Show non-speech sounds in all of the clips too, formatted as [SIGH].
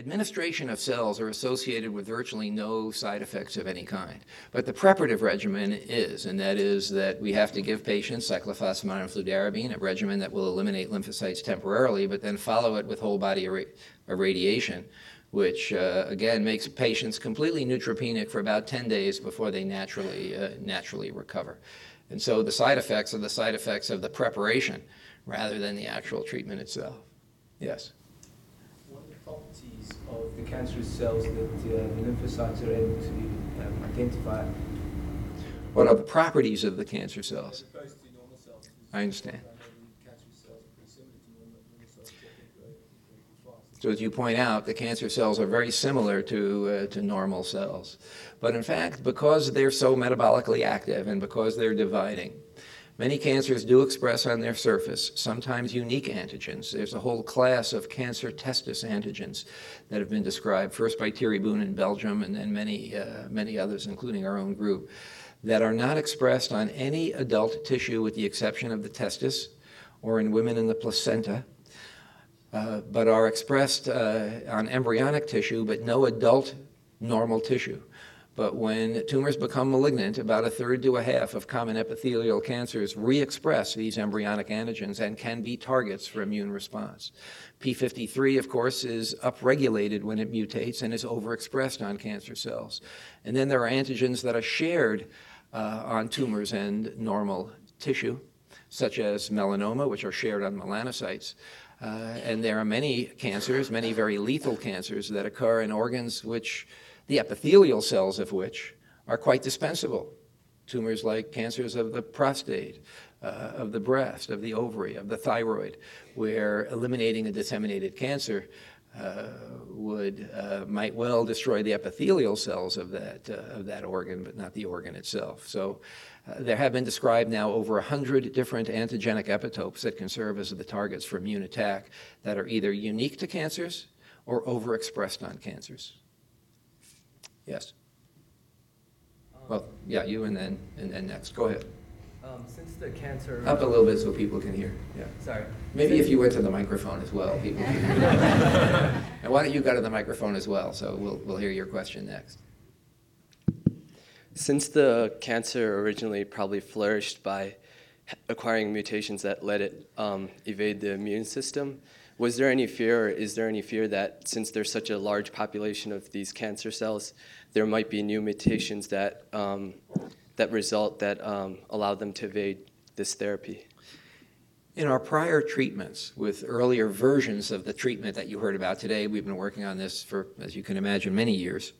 administration of cells are associated with virtually no side effects of any kind. But the preparative regimen is, and that is that we have to give patients cyclophosphamide and fludarabine, a regimen that will eliminate lymphocytes temporarily, but then follow it with whole body irradiation, which uh, again makes patients completely neutropenic for about 10 days before they naturally, uh, naturally recover. And so the side effects are the side effects of the preparation rather than the actual treatment itself. Yes? Of the cancerous cells that uh, the lymphocytes are able to um, identify. What are the properties of the cancer cells? I understand. So as you point out, the cancer cells are very similar to, uh, to normal cells. But in fact, because they're so metabolically active and because they're dividing, Many cancers do express on their surface sometimes unique antigens. There's a whole class of cancer testis antigens that have been described, first by Thierry Boon in Belgium and then many, uh, many others, including our own group, that are not expressed on any adult tissue with the exception of the testis or in women in the placenta, uh, but are expressed uh, on embryonic tissue, but no adult normal tissue. But when tumors become malignant, about a third to a half of common epithelial cancers re express these embryonic antigens and can be targets for immune response. P53, of course, is upregulated when it mutates and is overexpressed on cancer cells. And then there are antigens that are shared uh, on tumors and normal tissue, such as melanoma, which are shared on melanocytes. Uh, and there are many cancers, many very lethal cancers, that occur in organs which the epithelial cells of which are quite dispensable. Tumors like cancers of the prostate, uh, of the breast, of the ovary, of the thyroid, where eliminating a disseminated cancer uh, would uh, might well destroy the epithelial cells of that uh, of that organ, but not the organ itself. So. Uh, there have been described now over 100 different antigenic epitopes that can serve as the targets for immune attack that are either unique to cancers or overexpressed on cancers. Yes. Well, yeah, you and then, and then next. Go ahead. Um, since the cancer. Up a little bit so people can hear. Yeah. Sorry. Maybe if you went to the microphone as well, people can hear. [LAUGHS] and why don't you go to the microphone as well? So we'll, we'll hear your question next. Since the cancer originally probably flourished by acquiring mutations that let it um, evade the immune system, was there any fear, or is there any fear that since there's such a large population of these cancer cells, there might be new mutations that, um, that result that um, allow them to evade this therapy? In our prior treatments with earlier versions of the treatment that you heard about today, we've been working on this for, as you can imagine, many years.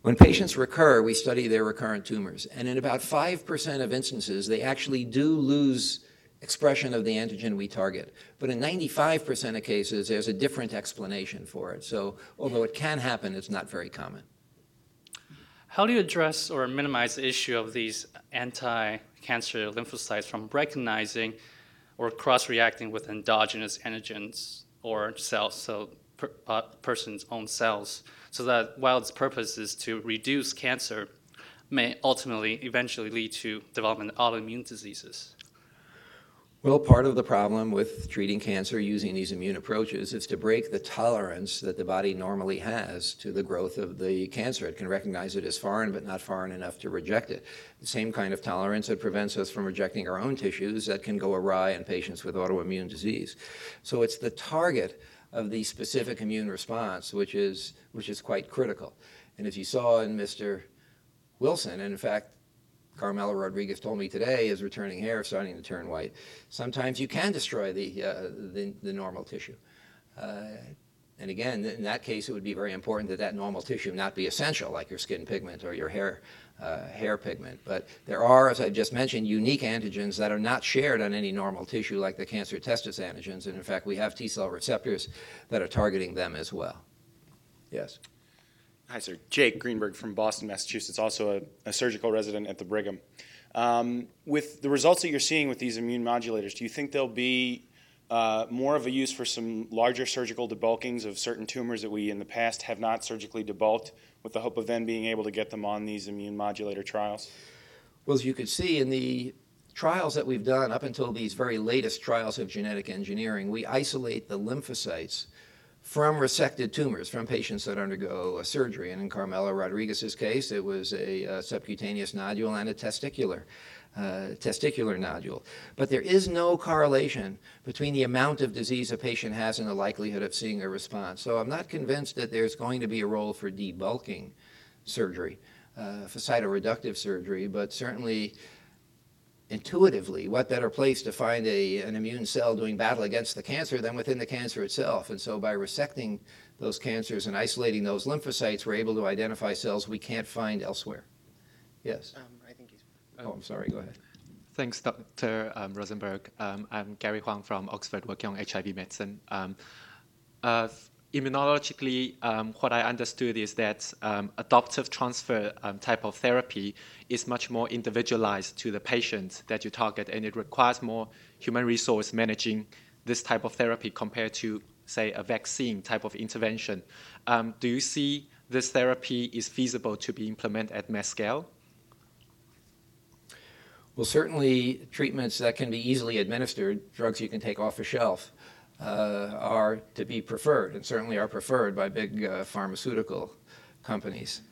When patients recur, we study their recurrent tumors. And in about 5% of instances, they actually do lose expression of the antigen we target. But in 95% of cases, there's a different explanation for it. So although it can happen, it's not very common. How do you address or minimize the issue of these anti-cancer lymphocytes from recognizing or cross-reacting with endogenous antigens or cells, so per, uh, person's own cells, so that while its purpose is to reduce cancer, may ultimately eventually lead to development of autoimmune diseases? Well, part of the problem with treating cancer using these immune approaches is to break the tolerance that the body normally has to the growth of the cancer. It can recognize it as foreign, but not foreign enough to reject it. The same kind of tolerance that prevents us from rejecting our own tissues that can go awry in patients with autoimmune disease. So it's the target of the specific immune response which is, which is quite critical. And as you saw in Mr. Wilson, and in fact, Carmelo Rodriguez told me today is returning hair starting to turn white. Sometimes you can destroy the, uh, the, the, normal tissue. Uh, and again, in that case, it would be very important that that normal tissue not be essential, like your skin pigment or your hair, uh, hair pigment. But there are, as I just mentioned, unique antigens that are not shared on any normal tissue, like the cancer testis antigens. And in fact, we have T cell receptors that are targeting them as well. Yes. Hi, sir. Jake Greenberg from Boston, Massachusetts, also a, a surgical resident at the Brigham. Um, with the results that you're seeing with these immune modulators, do you think there'll be uh, more of a use for some larger surgical debulkings of certain tumors that we in the past have not surgically debulked, with the hope of then being able to get them on these immune modulator trials? Well, as you can see in the trials that we've done up until these very latest trials of genetic engineering, we isolate the lymphocytes from resected tumors, from patients that undergo a surgery. And in Carmelo Rodriguez's case, it was a, uh subcutaneous nodule and a testicular. Uh, testicular nodule. But there is no correlation between the amount of disease a patient has and the likelihood of seeing a response. So I'm not convinced that there's going to be a role for debulking surgery, uh, for cytoreductive surgery, but certainly intuitively, what better place to find a, an immune cell doing battle against the cancer than within the cancer itself? And so by resecting those cancers and isolating those lymphocytes, we're able to identify cells we can't find elsewhere. Yes. Um, I think he's. Oh, I'm sorry. Go ahead. Thanks, Dr. Um, Rosenberg. Um, I'm Gary Huang from Oxford, working on HIV medicine. Um, uh, immunologically, um, what I understood is that um, adoptive transfer um, type of therapy is much more individualized to the patient that you target, and it requires more human resource managing this type of therapy compared to, say, a vaccine type of intervention. Um, do you see this therapy is feasible to be implemented at mass scale? Well, certainly treatments that can be easily administered, drugs you can take off a shelf, uh, are to be preferred, and certainly are preferred by big uh, pharmaceutical companies.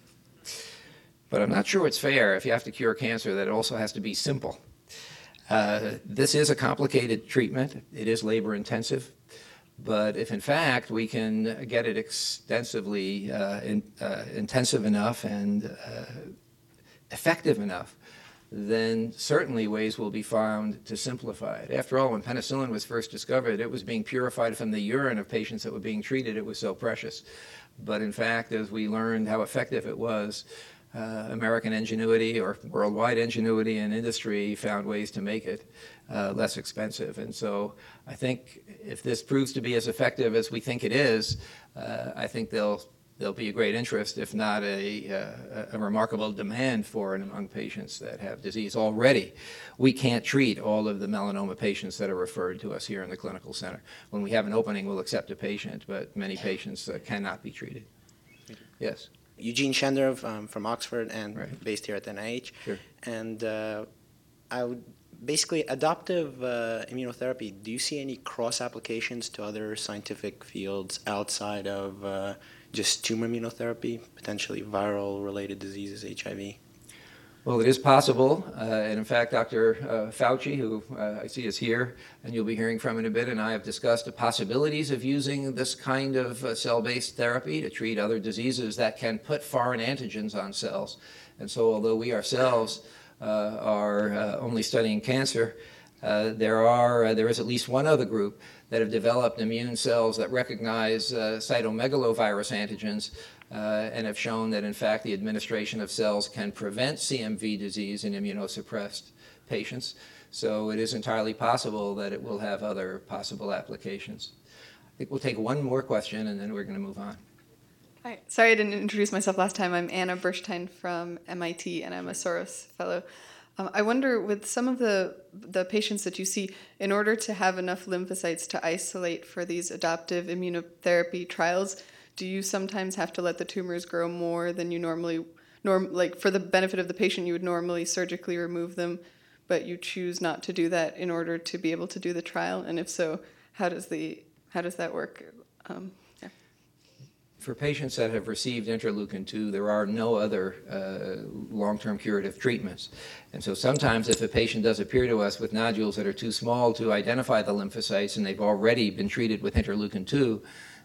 But I'm not sure it's fair if you have to cure cancer that it also has to be simple. Uh, this is a complicated treatment. It is labor intensive. But if in fact we can get it extensively uh, in, uh, intensive enough and uh, effective enough, then certainly ways will be found to simplify it. After all, when penicillin was first discovered, it was being purified from the urine of patients that were being treated. It was so precious. But in fact, as we learned how effective it was, uh, American ingenuity or worldwide ingenuity and industry found ways to make it uh, less expensive. And so I think if this proves to be as effective as we think it is, uh, I think they'll there'll be a great interest, if not a, uh, a remarkable demand for it among patients that have disease. Already, we can't treat all of the melanoma patients that are referred to us here in the clinical center. When we have an opening, we'll accept a patient, but many patients uh, cannot be treated. Yes. Eugene Shenderov um, from Oxford and Right. based here at the NIH. Sure. And uh, I would basically adoptive uh, immunotherapy. Do you see any cross applications to other scientific fields outside of uh, just tumor immunotherapy, potentially viral related diseases, HIV? Well, it is possible, uh, and in fact, Dr. Uh, Fauci, who uh, I see is here, and you'll be hearing from in a bit, and I have discussed the possibilities of using this kind of uh, cell-based therapy to treat other diseases that can put foreign antigens on cells. And so, although we ourselves uh, are uh, only studying cancer, uh, there are uh, there is at least one other group that have developed immune cells that recognize uh, cytomegalovirus antigens uh, and have shown that, in fact, the administration of cells can prevent CMV disease in immunosuppressed patients. So it is entirely possible that it will have other possible applications. I think we'll take one more question and then we're going to move on. Hi. Sorry I didn't introduce myself last time. I'm Anna Bershteyn from MIT, and I'm a Soros Fellow. Um, I wonder, with some of the the patients that you see, in order to have enough lymphocytes to isolate for these adoptive immunotherapy trials, do you sometimes have to let the tumors grow more than you normally norm like for the benefit of the patient you would normally surgically remove them, but you choose not to do that in order to be able to do the trial? And if so, how does the how does that work? Um. For patients that have received interleukin 2, there are no other uh, long term curative treatments. And so sometimes, if a patient does appear to us with nodules that are too small to identify the lymphocytes and they've already been treated with interleukin 2,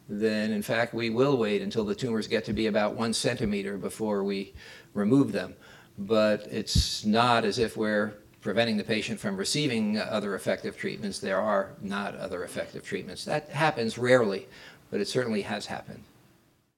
then in fact we will wait until the tumors get to be about one centimeter before we remove them. But it's not as if we're preventing the patient from receiving other effective treatments. There are not other effective treatments. That happens rarely, but it certainly has happened.